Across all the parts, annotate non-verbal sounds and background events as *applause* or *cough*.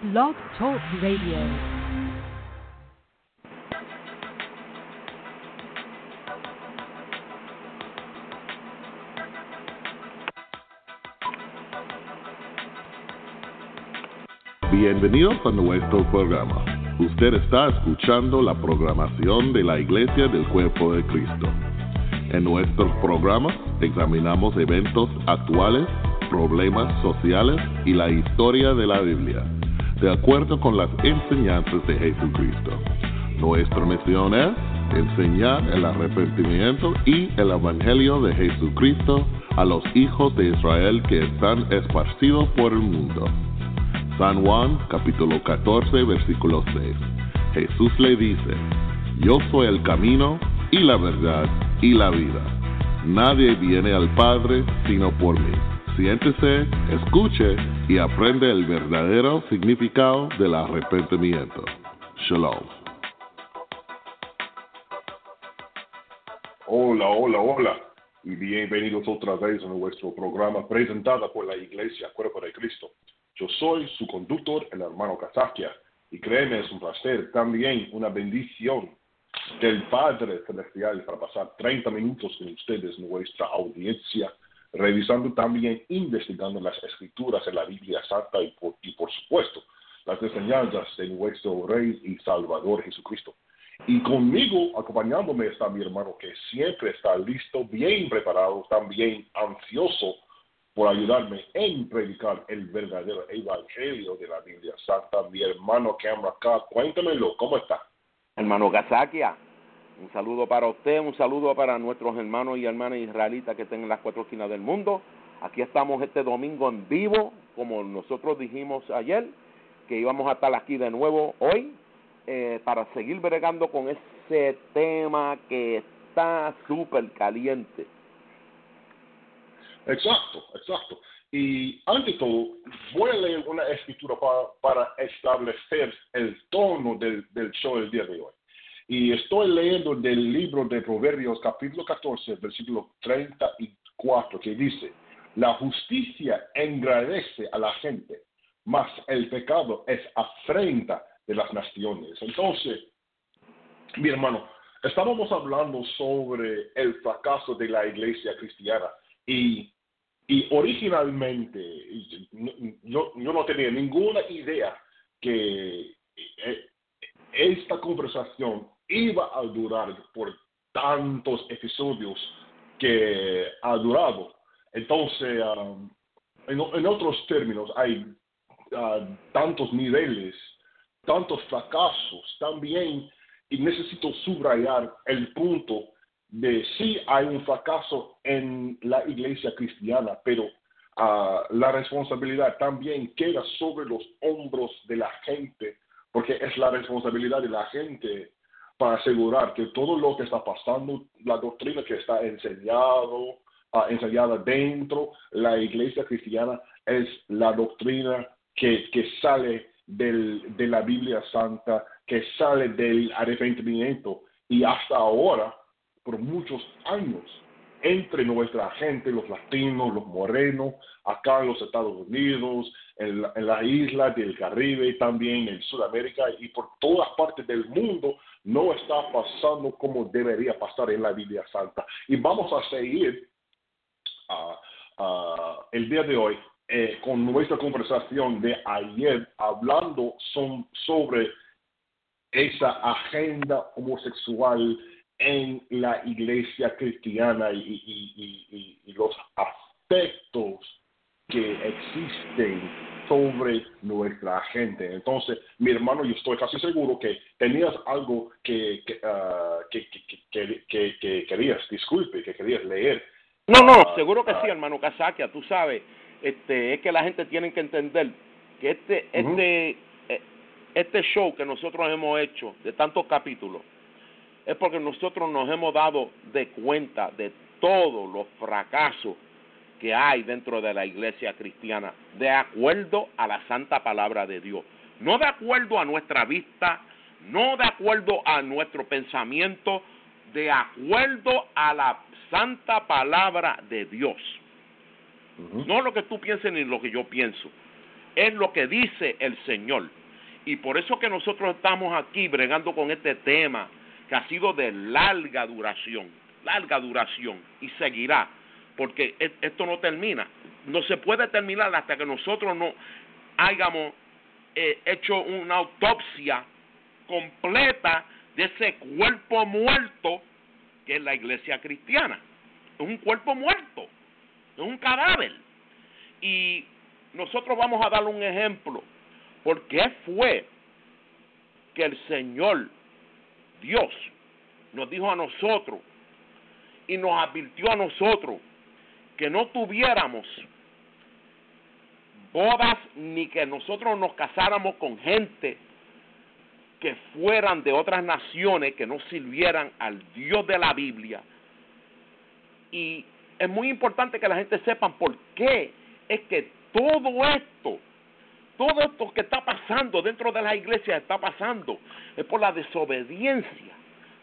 Blog Talk Radio. Bienvenidos a nuestro programa. Usted está escuchando la programación de la Iglesia del Cuerpo de Cristo. En nuestro programa examinamos eventos actuales, problemas sociales y la historia de la Biblia, de acuerdo con las enseñanzas de Jesucristo. Nuestra misión es enseñar el arrepentimiento y el Evangelio de Jesucristo a los hijos de Israel que están esparcidos por el mundo. San Juan capítulo 14 versículo 6. Jesús le dice, yo soy el camino y la verdad y la vida. Nadie viene al Padre sino por mí. Siéntese, escuche y aprende el verdadero significado del arrepentimiento. Shalom. Hola, hola, hola. Y bienvenidos otra vez a nuestro programa presentado por la Iglesia Cuerpo de Cristo. Yo soy su conductor, el hermano Kazakia, y créeme, es un placer, también una bendición del Padre Celestial para pasar 30 minutos con ustedes, nuestra audiencia, revisando también, investigando las escrituras en la Biblia Santa y por, y por supuesto las enseñanzas de nuestro Rey y Salvador Jesucristo. Y conmigo, acompañándome, está mi hermano que siempre está listo, bien preparado, también ansioso por ayudarme en predicar el verdadero evangelio de la Biblia Santa. Mi hermano Cameron cuéntamelo, ¿cómo está? Hermano Gazakia, un saludo para usted, un saludo para nuestros hermanos y hermanas israelitas que estén en las cuatro esquinas del mundo. Aquí estamos este domingo en vivo, como nosotros dijimos ayer, que íbamos a estar aquí de nuevo hoy eh, para seguir bregando con ese tema que está súper caliente Exacto, exacto. Y ante todo, voy a leer una escritura para, establecer el tono del, del, show del día de hoy. Y estoy leyendo del libro de Proverbios capítulo 14, versículo 34, que dice, la justicia engrandece a la gente, mas el pecado es afrenta de las naciones. Entonces, mi hermano, estábamos hablando sobre el fracaso de la iglesia cristiana y y originalmente yo, yo no tenía ninguna idea que eh, esta conversación iba a durar por tantos episodios que ha durado. Entonces, um, en, en, otros términos, hay uh, tantos niveles, tantos fracasos también, y necesito subrayar el punto de sí hay un fracaso en la iglesia cristiana, pero uh, la responsabilidad también queda sobre los hombros de la gente, porque es la responsabilidad de la gente para asegurar que todo lo que está pasando, la doctrina que está enseñado, uh, enseñada dentro la iglesia cristiana, es la doctrina que, que sale del, de la Biblia Santa, que sale del arrepentimiento. Y hasta ahora, por muchos años entre nuestra gente, los latinos, los morenos, acá en los Estados Unidos, en, la, en las islas del Caribe, también en Sudamérica y por todas partes del mundo, no está pasando como debería pasar en la Biblia Santa. Y vamos a seguir uh, uh, el día de hoy eh, con nuestra conversación de ayer, hablando son, sobre esa agenda homosexual en la iglesia cristiana y, y, y, y, los aspectos que existen sobre nuestra gente. Entonces, mi hermano, yo estoy casi seguro que tenías algo que, que, uh, que, que, que, querías, disculpe, que querías leer. No, no, uh, seguro que uh, sí, hermano Casaquia, tú sabes, este, es que la gente tiene que entender que este, este, -huh. este show que nosotros hemos hecho de tantos capítulos, es porque nosotros nos hemos dado de cuenta de todos los fracasos que hay dentro de la iglesia cristiana, de acuerdo a la santa palabra de Dios. No de acuerdo a nuestra vista, no de acuerdo a nuestro pensamiento, de acuerdo a la santa palabra de Dios. Uh -huh. No lo que tú pienses ni lo que yo pienso. es lo que dice el Señor. Y por eso que nosotros estamos aquí bregando con este tema que ha sido de larga duración, larga duración y seguirá, porque e, esto no termina. No se puede terminar hasta que nosotros no hayamos eh, hecho una autopsia completa de ese cuerpo muerto que es la iglesia cristiana. Es un cuerpo muerto, es un cadáver. Y nosotros vamos a dar un ejemplo. ¿Por qué fue que el Señor, Dios, nos dijo a nosotros y nos advirtió a nosotros que no tuviéramos bodas ni que nosotros nos casáramos con gente que fueran de otras naciones que no sirvieran al Dios de la Biblia. Y es muy importante que la gente sepa por qué es que todo esto, todo esto que está pasando dentro de la iglesia está pasando, es por la desobediencia,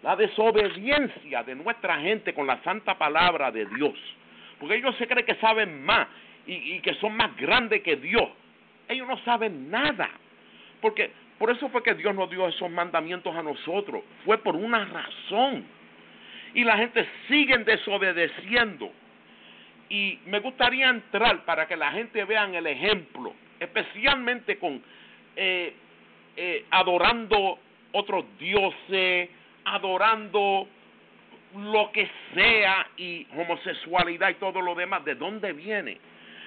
la desobediencia de nuestra gente con la santa palabra de Dios. Porque ellos se creen que saben más y, que son más grandes que Dios. Ellos no saben nada. Porque por eso fue que Dios nos dio esos mandamientos a nosotros. Fue por una razón. Y la gente sigue desobedeciendo. Y me gustaría entrar para que la gente vea el ejemplo, especialmente con eh, eh, adorando otros dioses, adorando lo que sea y homosexualidad y todo lo demás, ¿de dónde viene?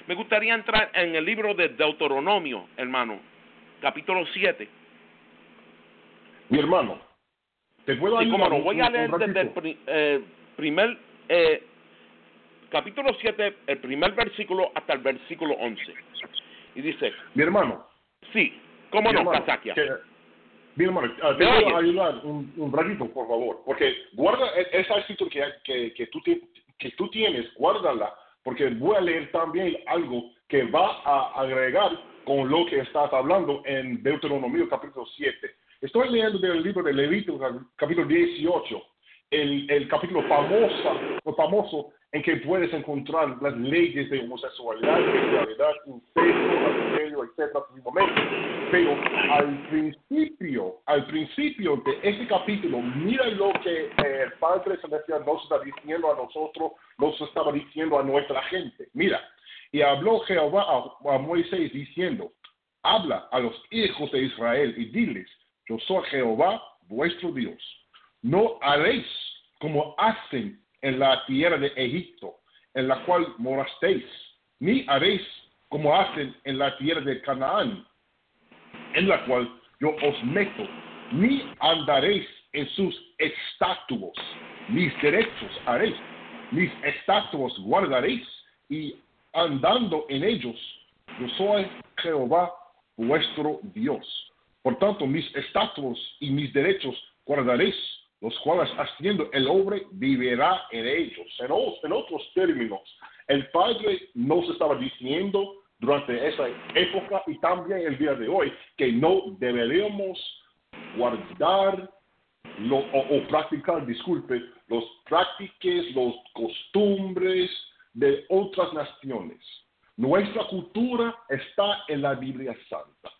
Me gustaría entrar en el libro de Deuteronomio, hermano, capítulo 7. Mi hermano, te puedo sí, como no, voy a leer desde el eh, primer eh, capítulo 7, el primer versículo hasta el versículo 11. Y dice, mi hermano, sí, cómo no, hermano, mi hermano, uh, te voy a ayudar un, un, ratito, por favor, porque guarda e, esa escritura que, que, que, tú, que tú tienes, guárdala, porque voy a leer también algo que va a agregar con lo que estás hablando en Deuteronomio capítulo 7. Estoy leyendo del libro de Levítico capítulo 18, el, el capítulo famoso, famoso en que puedes encontrar las leyes de homosexualidad, sexualidad, incesto, adulterio, etcétera, Pero al principio, al principio de este capítulo, mira lo que eh, el Padre Celestial nos está diciendo a nosotros, nos estaba diciendo a nuestra gente. Mira, y habló Jehová a Moisés diciendo, habla a los hijos de Israel y diles, yo soy Jehová vuestro Dios. No haréis como hacen en la tierra de Egipto, en la cual morasteis, ni haréis como hacen en la tierra de Canaán, en la cual yo os meto, ni andaréis en sus estatuos, mis derechos haréis, mis estatuos guardaréis, y andando en ellos, yo soy Jehová vuestro Dios. Por tanto, mis estatuos y mis derechos guardaréis los cuales haciendo el hombre vivirá en ellos. En, otros términos, el Padre nos estaba diciendo durante esa época y también el día de hoy que no deberíamos guardar o, practicar, disculpe, los prácticas, los costumbres de otras naciones. Nuestra cultura está en la Biblia Santa.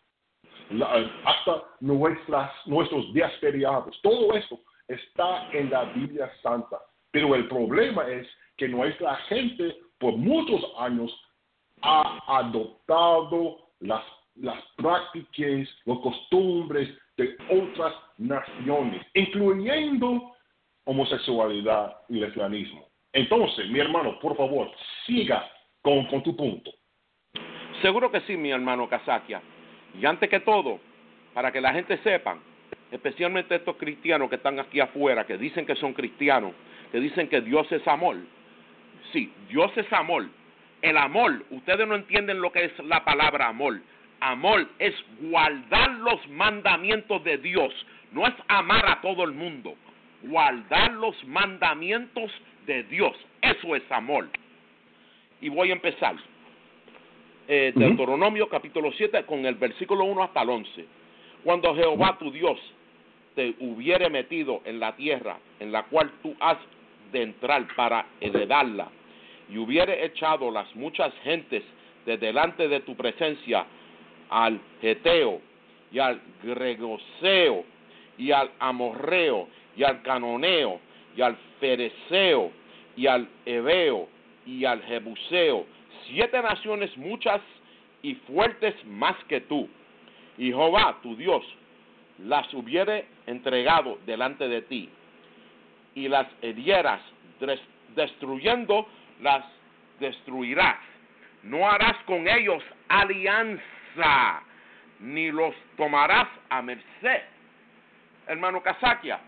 hasta nuestras, nuestros días feriados. Todo esto está en la Biblia Santa. Pero el problema es que nuestra gente por muchos años ha adoptado las, las prácticas, las costumbres de otras naciones, incluyendo homosexualidad y lesbianismo. Entonces, mi hermano, por favor, siga con, con tu punto. Seguro que sí, mi hermano Kazakia. Y antes que todo, para que la gente sepa, especialmente estos cristianos que están aquí afuera, que dicen que son cristianos, que dicen que Dios es amor. Sí, Dios es amor. El amor, ustedes no entienden lo que es la palabra amor. Amor es guardar los mandamientos de Dios, no es amar a todo el mundo. Guardar los mandamientos de Dios, eso es amor. Y voy a empezar. Eh, Deuteronomio capítulo 7 con el versículo 1 hasta el 11. Cuando Jehová tu Dios te hubiere metido en la tierra en la cual tú has de entrar para heredarla, y hubiere echado las muchas gentes de delante de tu presencia al Geteo, y al Gregoseo, y al Amorreo, y al Canoneo, y al Fereceo, y al Ebeo, y al Jebuseo, siete naciones muchas y fuertes más que tú. Y Jehová, tu Dios, las hubiere entregado delante de ti, y las herieras, destruyendo, las destruirás. No harás con ellos alianza, ni los tomarás a merced. Hermano Casaquia,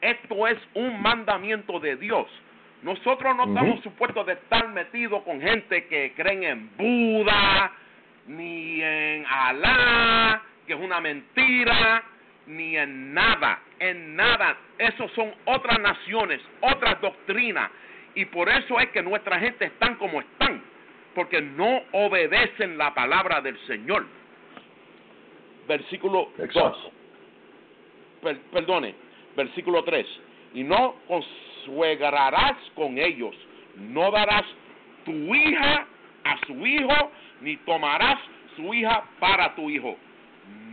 esto es un mandamiento de Dios. Nosotros no estamos supuestos de estar metidos con gente que creen en Buda, ni en Alá, que es una mentira, ni en nada, en nada. Esos son otras naciones, otras doctrinas. Y por eso es que nuestra gente están como están, porque no obedecen la palabra del Señor. Versículo 2. perdone, versículo 3. Y no consuegrarás con ellos, no darás tu hija a su hijo, ni tomarás su hija para tu hijo.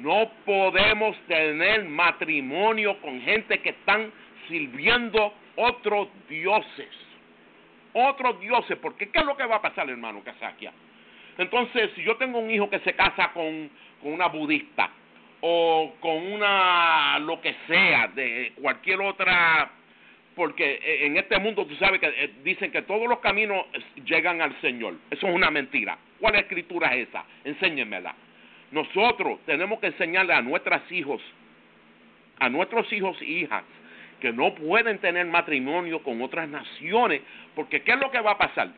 No podemos tener matrimonio con gente que están sirviendo otros dioses. Otros dioses, porque ¿qué es lo que va a pasar, hermano Casaquia? Entonces, si yo tengo un hijo que se casa con, con una budista o con una lo que sea de cualquier otra porque eh, en este mundo tú sabes que eh, dicen que todos los caminos llegan al Señor. Eso es una mentira. ¿Cuál escritura es esa? Enséñenmela. Nosotros tenemos que enseñarle a nuestros hijos, a nuestros hijos e hijas, que no pueden tener matrimonio con otras naciones, porque ¿qué es lo que va a pasar?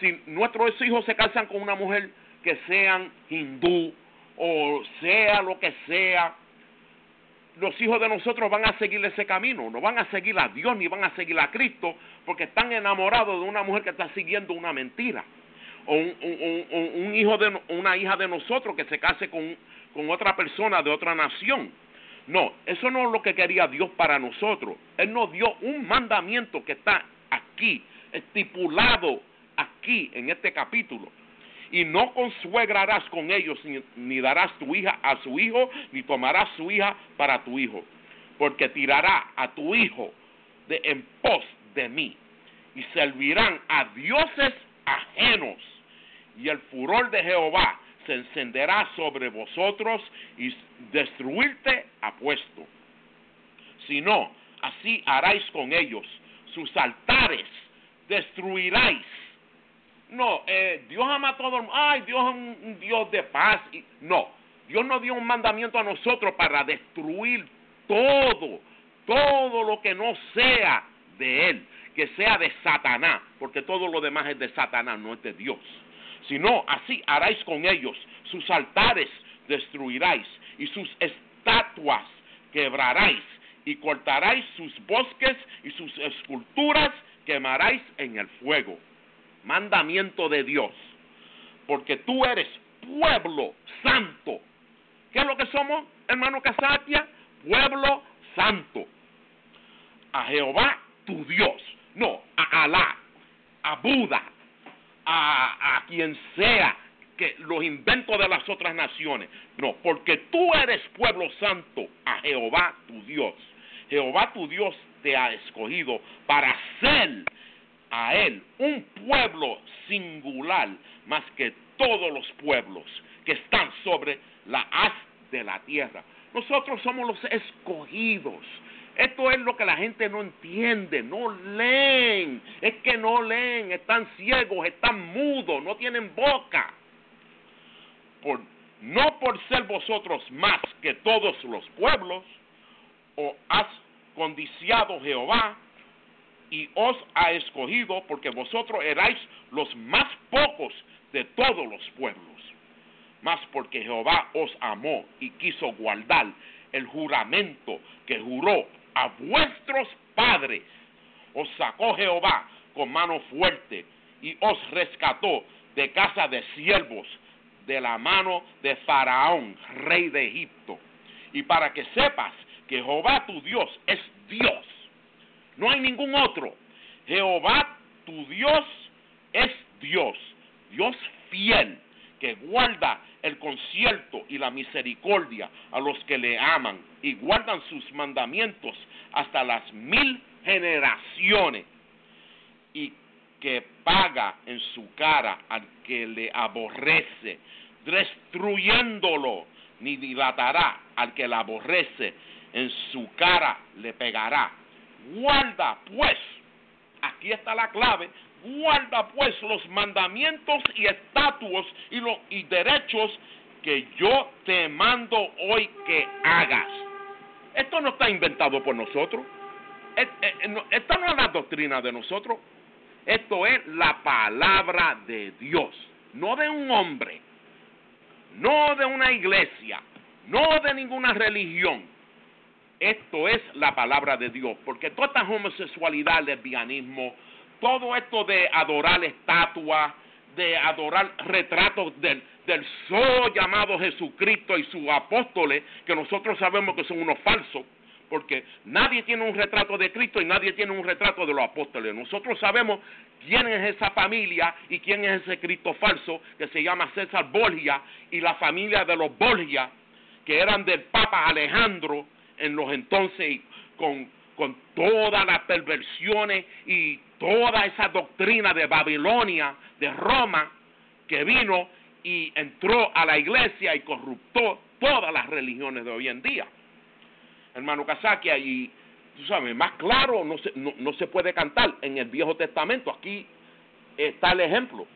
Si nuestros hijos se casan con una mujer que sean hindú o sea lo que sea, los hijos de nosotros van a seguir ese camino, no van a seguir a Dios ni van a seguir a Cristo, porque están enamorados de una mujer que está siguiendo una mentira. O un, hijo de una hija de nosotros que se case con, otra persona de otra nación. No, eso no es lo que quería Dios para nosotros. Él nos dio un mandamiento que está aquí, estipulado aquí en este capítulo y no consuegrarás con ellos, ni, darás tu hija a su hijo, ni tomarás su hija para tu hijo, porque tirará a tu hijo de en pos de mí, y servirán a dioses ajenos, y el furor de Jehová se encenderá sobre vosotros y destruirte apuesto. Si no, así haráis con ellos, sus altares destruiráis no, eh, Dios ama a todo el mundo. Ay, Dios es un, Dios de paz. no, Dios nos dio un mandamiento a nosotros para destruir todo, todo lo que no sea de Él, que sea de Satanás, porque todo lo demás es de Satanás, no es de Dios. Si no, así haráis con ellos, sus altares destruiráis y sus estatuas quebraráis y cortaráis sus bosques y sus esculturas quemaráis en el fuego mandamiento de Dios, porque tú eres pueblo santo. ¿Qué es lo que somos, hermano Casatia? Pueblo santo. A Jehová tu Dios, no, a Alá, a Buda, a, quien sea que los inventos de las otras naciones. No, porque tú eres pueblo santo a Jehová tu Dios. Jehová tu Dios te ha escogido para ser a Él un pueblo singular más que todos los pueblos que están sobre la haz de la tierra. Nosotros somos los escogidos. Esto es lo que la gente no entiende, no leen, es que no leen, están ciegos, están mudos, no tienen boca. Por, no por ser vosotros más que todos los pueblos, o has condiciado Jehová y os ha escogido porque vosotros erais los más pocos de todos los pueblos. Mas porque Jehová os amó y quiso guardar el juramento que juró a vuestros padres, os sacó Jehová con mano fuerte y os rescató de casa de siervos, de la mano de Faraón, rey de Egipto. Y para que sepas que Jehová tu Dios es Dios no hay ningún otro. Jehová, tu Dios, es Dios, Dios fiel, que guarda el concierto y la misericordia a los que le aman y guardan sus mandamientos hasta las mil generaciones y que paga en su cara al que le aborrece, destruyéndolo, ni dilatará al que le aborrece, en su cara le pegará. Guarda pues, aquí está la clave, guarda pues los mandamientos y estatutos y, los, y derechos que yo te mando hoy que hagas. Esto no está inventado por nosotros. Esta no es la doctrina de nosotros. Esto es la palabra de Dios, no de un hombre, no de una iglesia, no de ninguna religión. Esto es la palabra de Dios, porque toda esta homosexualidad, lesbianismo, todo esto de adorar estatuas, de adorar retratos del, del solo llamado Jesucristo y sus apóstoles, que nosotros sabemos que son unos falsos, porque nadie tiene un retrato de Cristo y nadie tiene un retrato de los apóstoles. Nosotros sabemos quién es esa familia y quién es ese Cristo falso que se llama César Borgia y la familia de los Borgia, que eran del Papa Alejandro en los entonces con, con todas las perversiones y toda esa doctrina de Babilonia, de Roma, que vino y entró a la iglesia y corruptó todas las religiones de hoy en día hermano Kazaki, y tú sabes, más claro no se, no, se puede cantar en el Viejo Testamento. Aquí está el ejemplo.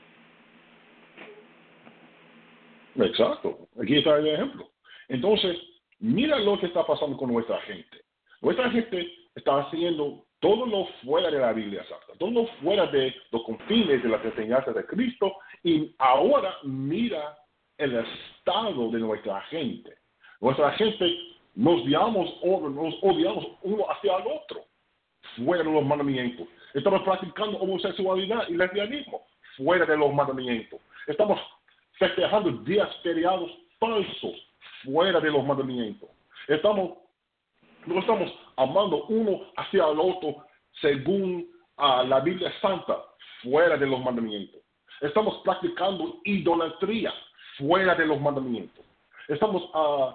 Exacto, aquí está el ejemplo. Entonces, mira lo que está pasando con nuestra gente. Nuestra gente está haciendo todo lo fuera de la Biblia Santa, todo lo fuera de los confines de las enseñanzas de Cristo y ahora mira el estado de nuestra gente. Nuestra gente nos odiamos, nos odiamos uno hacia el otro, fuera de los mandamientos. Estamos practicando homosexualidad y lesbianismo, fuera de los mandamientos. Estamos festejando días feriados falsos, fuera de los mandamientos. Estamos, no estamos amando uno hacia el otro según uh, la Biblia Santa, fuera de los mandamientos. Estamos practicando idolatría, fuera de los mandamientos. Estamos uh,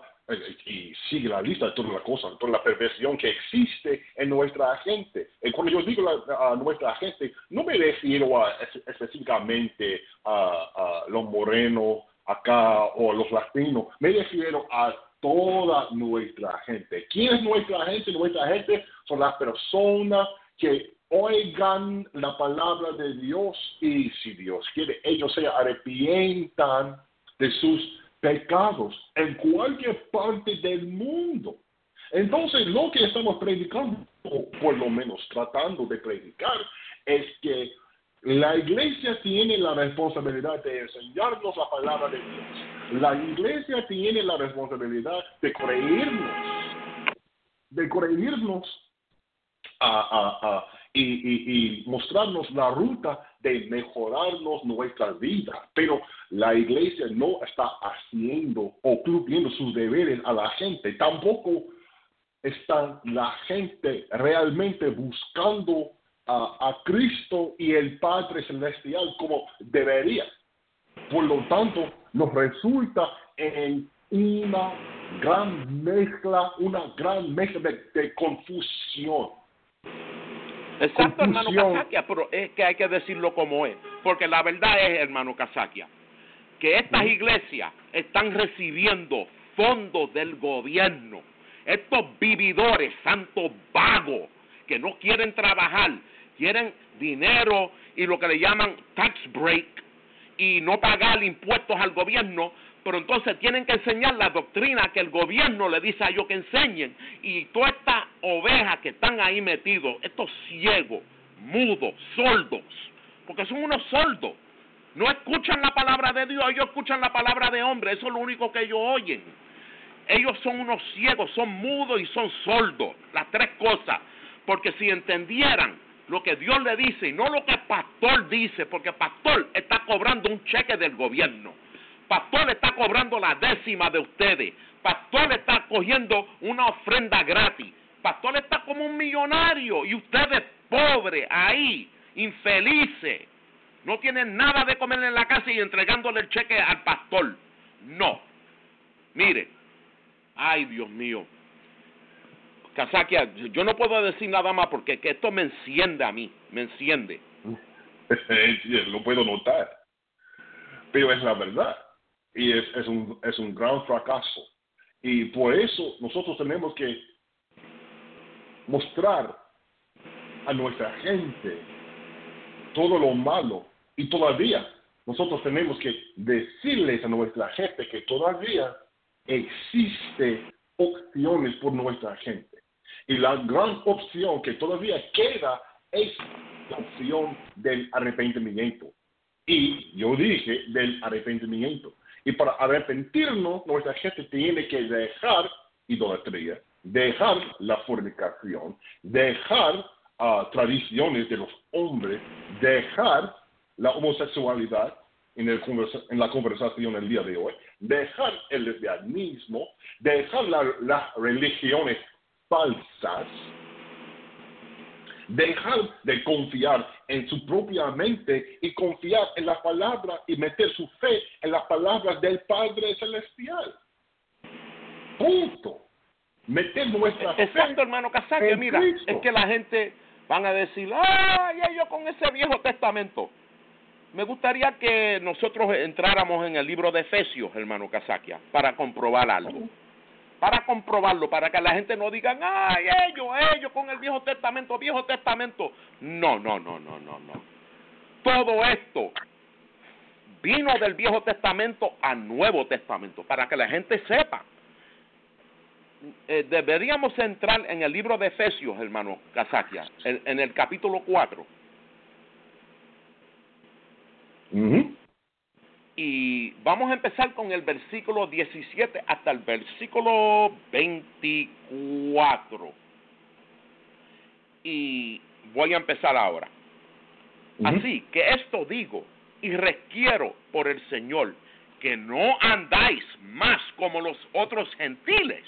y sigue la lista de todas las cosas, toda la perversión que existe en nuestra gente. Y cuando yo digo a nuestra gente, no me refiero a, específicamente a, los morenos acá o a los latinos, me refiero a toda nuestra gente. ¿Quién es nuestra gente? Nuestra gente son las personas que oigan la palabra de Dios y si Dios quiere, ellos se arrepientan de sus pecados en cualquier parte del mundo. Entonces, lo que estamos predicando, o por lo menos tratando de predicar, es que la iglesia tiene la responsabilidad de enseñarnos la palabra de Dios. La iglesia tiene la responsabilidad de creernos, de creernos a, y, mostrarnos la ruta de mejorarnos nuestra vida. Pero la iglesia no está haciendo o cumpliendo sus deberes a la gente. Tampoco está la gente realmente buscando a, a Cristo y el Padre Celestial como debería. Por lo tanto, nos resulta en una gran mezcla, una gran mezcla de confusión Exacto, hermano Casaquia, pero es que hay que decirlo como es. Porque la verdad es, hermano Casaquia, que estas iglesias están recibiendo fondos del gobierno. Estos vividores, santos vagos, que no quieren trabajar, quieren dinero y lo que le llaman tax break y no pagar impuestos al gobierno, pero entonces tienen que enseñar la doctrina que el gobierno le dice a ellos que enseñen. Y todas estas ovejas que están ahí metidos, estos ciegos, mudos, sordos, porque son unos sordos, no escuchan la palabra de Dios, ellos escuchan la palabra de hombre, eso es lo único que ellos oyen. Ellos son unos ciegos, son mudos y son sordos, las tres cosas, porque si entendieran lo que Dios le dice y no lo que el pastor dice, porque el pastor está cobrando un cheque del gobierno Pastor está cobrando la décima de ustedes. Pastor está cogiendo una ofrenda gratis. Pastor está como un millonario y ustedes pobres ahí, infelices, no tienen nada de comer en la casa y entregándole el cheque al pastor. No. Mire, ay Dios mío. Yo no puedo decir nada más porque que esto me enciende a mí, me enciende. *laughs* Lo puedo notar. Pero es la verdad. Y es, es, un, es un gran fracaso. Y por eso nosotros tenemos que mostrar a nuestra gente todo lo malo y todavía nosotros tenemos que decirles a nuestra gente que todavía existe opciones por nuestra gente. Y la gran opción que todavía queda es la opción del arrepentimiento. Y yo dije del arrepentimiento. Y para arrepentirnos, nuestra gente tiene que dejar idolatría, dejar la fornicación, dejar uh, tradiciones de los hombres, dejar la homosexualidad en, el en, la conversación el día de hoy, dejar el lesbianismo, dejar las religiones falsas, dejar de confiar en su propia mente y confiar en la palabra y meter su fe en las palabras del Padre Celestial. Punto. Meter nuestra Exacto, hermano Casario. Mira, es que la gente van a decir, ay, yo con ese Viejo Testamento. Me gustaría que nosotros entráramos en el libro de Efesios, hermano Casaquia, para comprobar algo. Para comprobarlo, para que la gente no diga, ay, ellos, ellos con el Viejo Testamento, Viejo Testamento. No, no, no, no, no, no. Todo esto vino del Viejo Testamento al Nuevo Testamento, para que la gente sepa. Eh, deberíamos entrar en el libro de Efesios, hermano Casaquia, en el capítulo 4 y vamos a empezar con el versículo 17 hasta el versículo 24. Y voy a empezar ahora. Así que esto digo y requiero por el Señor que no andáis más como los otros gentiles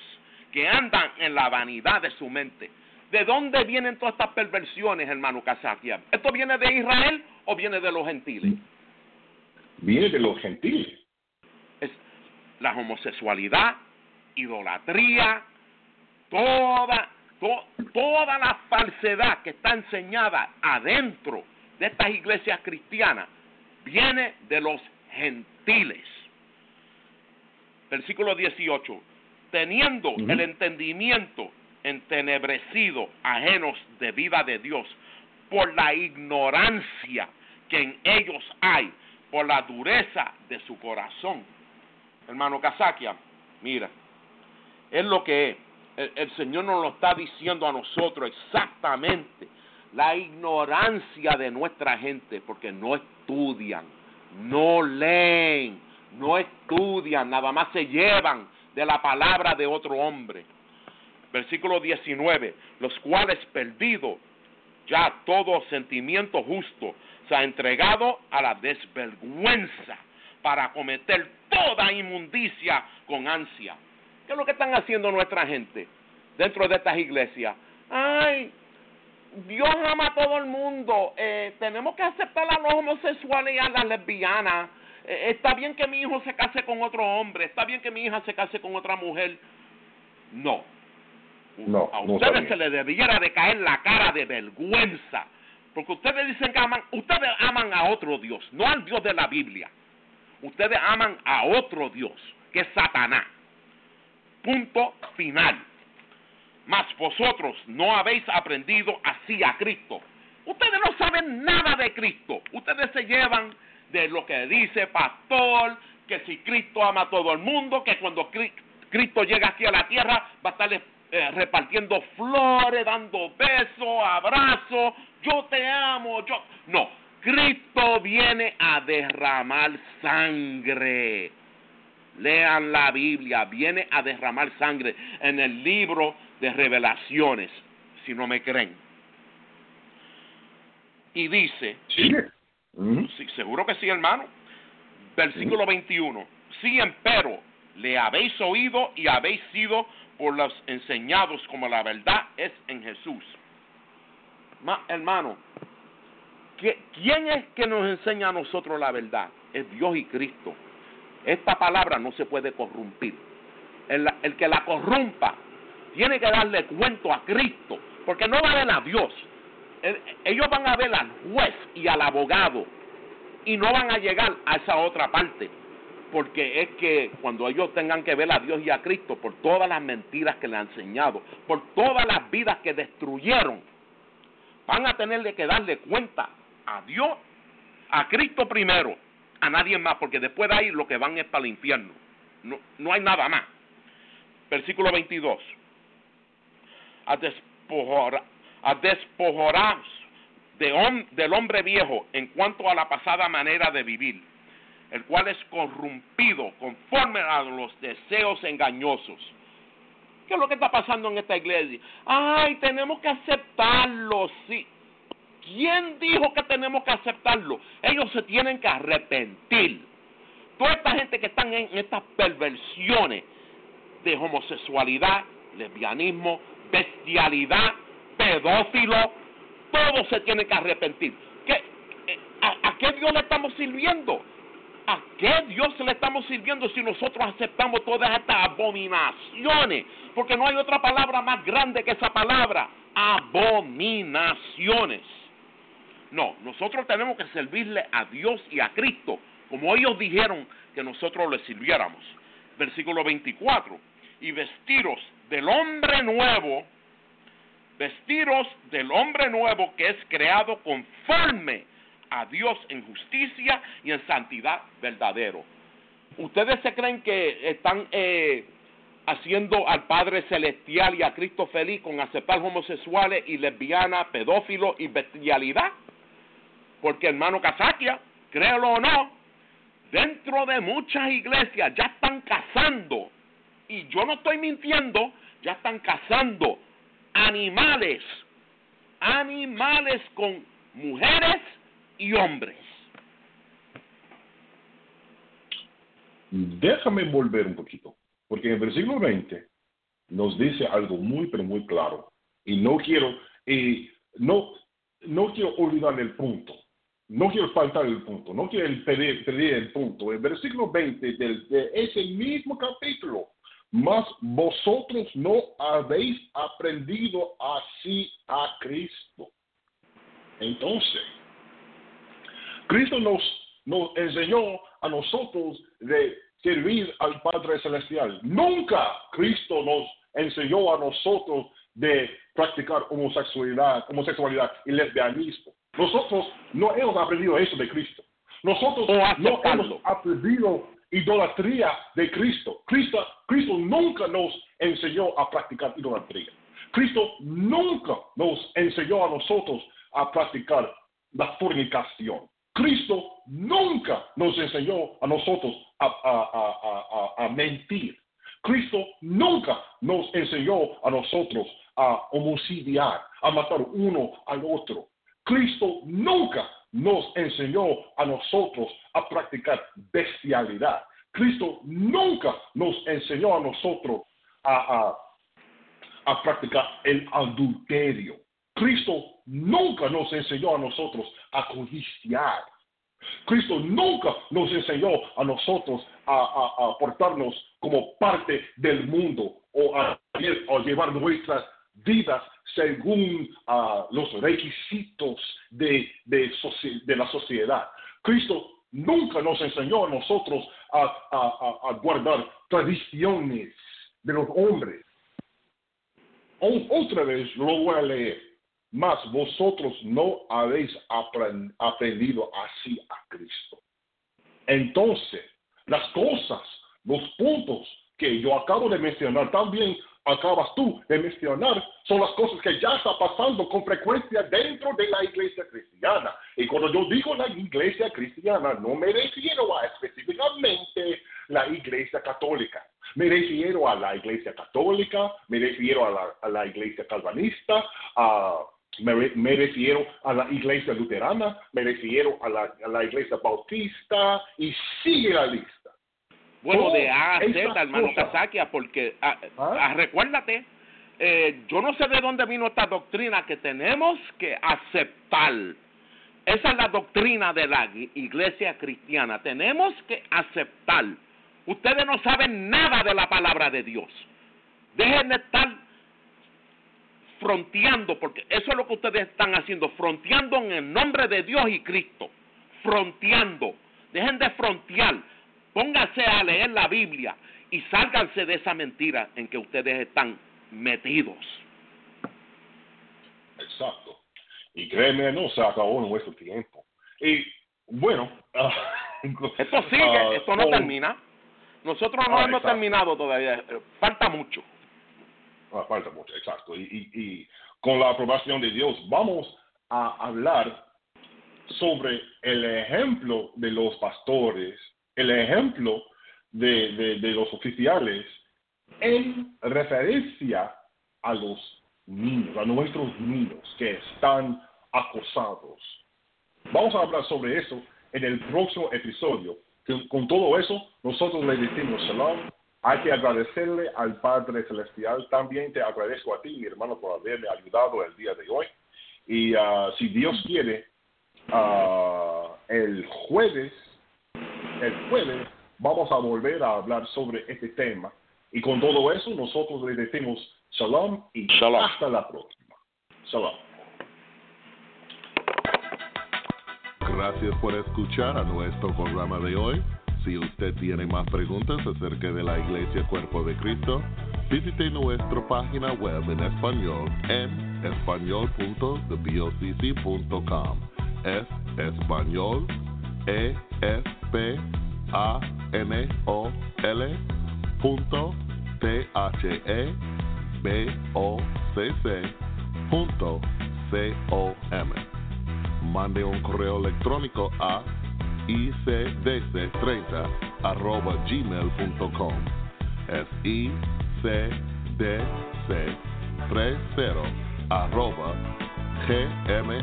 que andan en la vanidad de su mente. ¿De dónde vienen todas estas perversiones, hermano Casaquia? ¿Esto viene de Israel o viene de los gentiles? Viene de los gentiles. Es la homosexualidad, idolatría, toda, toda la falsedad que está enseñada adentro de estas iglesias cristianas viene de los gentiles. Versículo 18. Teniendo el entendimiento entenebrecido, ajenos de vida de Dios, por la ignorancia que en ellos hay por la dureza de su corazón. Hermano Casaquia, mira, es lo que es. El, Señor nos lo está diciendo a nosotros exactamente. La ignorancia de nuestra gente, porque no estudian, no leen, no estudian, nada más se llevan de la palabra de otro hombre. Versículo 19, los cuales perdido ya todo sentimiento justo, se ha entregado a la desvergüenza para cometer toda inmundicia con ansia. ¿Qué es lo que están haciendo nuestra gente dentro de estas iglesias? Ay, Dios ama a todo el mundo. Eh, tenemos que aceptar a los homosexuales y a las lesbianas. Eh, está bien que mi hijo se case con otro hombre. Está bien que mi hija se case con otra mujer. No. No, a ustedes se les debiera de caer la cara de vergüenza porque ustedes dicen que aman, ustedes aman a otro Dios, no al Dios de la Biblia. Ustedes aman a otro Dios, que es Satanás. Punto final. Mas vosotros no habéis aprendido así a Cristo. Ustedes no saben nada de Cristo. Ustedes se llevan de lo que dice pastor, que si Cristo ama a todo el mundo, que cuando Cristo llega aquí a la tierra va a estar eh, repartiendo flores, dando besos, abrazos, yo te amo, yo... No, Cristo viene a derramar sangre. Lean la Biblia, viene a derramar sangre en el libro de revelaciones, si no me creen. Y dice, ¿Sí? seguro que sí, hermano. Versículo 21. Sí, empero, le habéis oído y habéis sido por los enseñados como la verdad es en Jesús hermano, ¿Quién es que nos enseña a nosotros la verdad? Es Dios y Cristo. Esta palabra no se puede corrompir. El, que la corrompa tiene que darle cuento a Cristo, porque no va a ver a Dios. ellos van a ver al juez y al abogado y no van a llegar a esa otra parte porque es que cuando ellos tengan que ver a Dios y a Cristo por todas las mentiras que le han enseñado, por todas las vidas que destruyeron, van a tenerle que darle cuenta a Dios, a Cristo primero, a nadie más, porque después de ahí lo que van es para el infierno. No, no hay nada más. Versículo 22. A, despojar, a de del hombre viejo en cuanto a la pasada manera de vivir el cual es corrompido conforme a los deseos engañosos. ¿Qué es lo que está pasando en esta iglesia? Ay, tenemos que aceptarlo, sí. ¿Quién dijo que tenemos que aceptarlo? Ellos se tienen que arrepentir. Toda esta gente que están en estas perversiones de homosexualidad, lesbianismo, bestialidad, pedófilo, todos se tienen que arrepentir. ¿Qué, eh, a, ¿A qué Dios le estamos sirviendo? ¿A qué Dios le estamos sirviendo si nosotros aceptamos todas estas abominaciones? Porque no hay otra palabra más grande que esa palabra, abominaciones. No, nosotros tenemos que servirle a Dios y a Cristo, como ellos dijeron que nosotros le sirviéramos. Versículo 24, y vestiros del hombre nuevo, vestiros del hombre nuevo que es creado conforme a Dios en justicia y en santidad verdadero. ¿Ustedes se creen que están eh, haciendo al Padre Celestial y a Cristo feliz con aceptar homosexuales y lesbianas, pedófilos y bestialidad? Porque hermano Casaquia, créelo o no, dentro de muchas iglesias ya están casando, y yo no estoy mintiendo, ya están casando animales, animales con mujeres y hombres. Déjame volver un poquito, porque el versículo 20 nos dice algo muy, pero muy claro. Y no quiero, y no, no quiero olvidar el punto. No quiero faltar el punto. No quiero pedir, el punto. El versículo 20 del, de ese mismo capítulo. Mas vosotros no habéis aprendido así a Cristo. Entonces, Cristo nos, nos enseñó a nosotros de servir al Padre Celestial. Nunca Cristo nos enseñó a nosotros de practicar homosexualidad, homosexualidad y lesbianismo. Nosotros no hemos aprendido eso de Cristo. Nosotros no hemos aprendido idolatría de Cristo. Cristo. Cristo nunca nos enseñó a practicar idolatría. Cristo nunca nos enseñó a nosotros a practicar la fornicación. Cristo nunca nos enseñó a nosotros a, mentir. Cristo nunca nos enseñó a nosotros a homicidiar, a matar uno al otro. Cristo nunca nos enseñó a nosotros a practicar bestialidad. Cristo nunca nos enseñó a nosotros a, a practicar el adulterio. Cristo nunca nos enseñó a nosotros a codiciar. Cristo nunca nos enseñó a nosotros a, portarnos como parte del mundo o a, llevar nuestras vidas según ah, los requisitos de, de, la sociedad. Cristo nunca nos enseñó a nosotros a, guardar tradiciones de los hombres. otra vez lo voy a leer mas vosotros no habéis aprendido así a Cristo. Entonces, las cosas, los puntos que yo acabo de mencionar, también acabas tú de mencionar, son las cosas que ya está pasando con frecuencia dentro de la iglesia cristiana. Y cuando yo digo la iglesia cristiana, no me refiero a específicamente la iglesia católica. Me refiero a la iglesia católica, me refiero a la, a la iglesia calvanista, a me, refiero a la iglesia luterana, me refiero a la, iglesia bautista y sigue la lista. Bueno, de A a Z, hermano Casaquia, porque ah, ¿Ah? Ah, recuérdate, eh, yo no sé de dónde vino esta doctrina que tenemos que aceptar esa es la doctrina de la iglesia cristiana. Tenemos que aceptar. Ustedes no saben nada de la palabra de Dios. Dejen de estar fronteando, porque eso es lo que ustedes están haciendo, fronteando en el nombre de Dios y Cristo. Fronteando. Dejen de frontear. Pónganse a leer la Biblia y sálganse de esa mentira en que ustedes están metidos. Exacto. Y créeme, no se acabó nuestro tiempo. Y bueno, *laughs* esto sigue, ah, esto no termina. Nosotros no ah, hemos terminado todavía, falta mucho. Falta mucho, exacto. Y, y, con la aprobación de Dios, vamos a hablar sobre el ejemplo de los pastores, el ejemplo de, de, los oficiales en referencia a los niños, a nuestros niños que están acosados. Vamos a hablar sobre eso en el próximo episodio. Con todo eso, nosotros le decimos shalom. Hay que agradecerle al Padre Celestial. También te agradezco a ti, mi hermano, por haberme ayudado el día de hoy. Y uh, si Dios quiere, uh, el jueves, el jueves vamos a volver a hablar sobre este tema. Y con todo eso, nosotros le decimos shalom y hasta la próxima. Shalom. Gracias por escuchar a nuestro programa de hoy. Si usted tiene más preguntas acerca de la Iglesia Cuerpo de Cristo, visite nuestra página web en español en español.thebocc.com. Es español, E, S, P, A, N, O, L, punto, T, H, E, B, O, C, C, punto, C, O, M. Mande un correo electrónico a icdc30 arroba gmail.com. Es icdc30 arroba gmail.com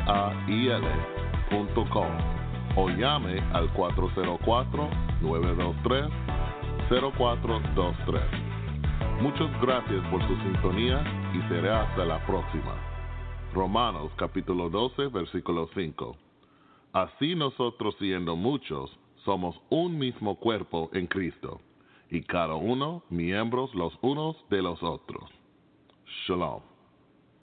o llame al 404-923-0423. Muchas gracias por su sintonía y será hasta la próxima. Romanos capítulo 12, versículo 5. Así nosotros siendo muchos, somos un mismo cuerpo en Cristo, y cada uno miembros los unos de los otros. Shalom.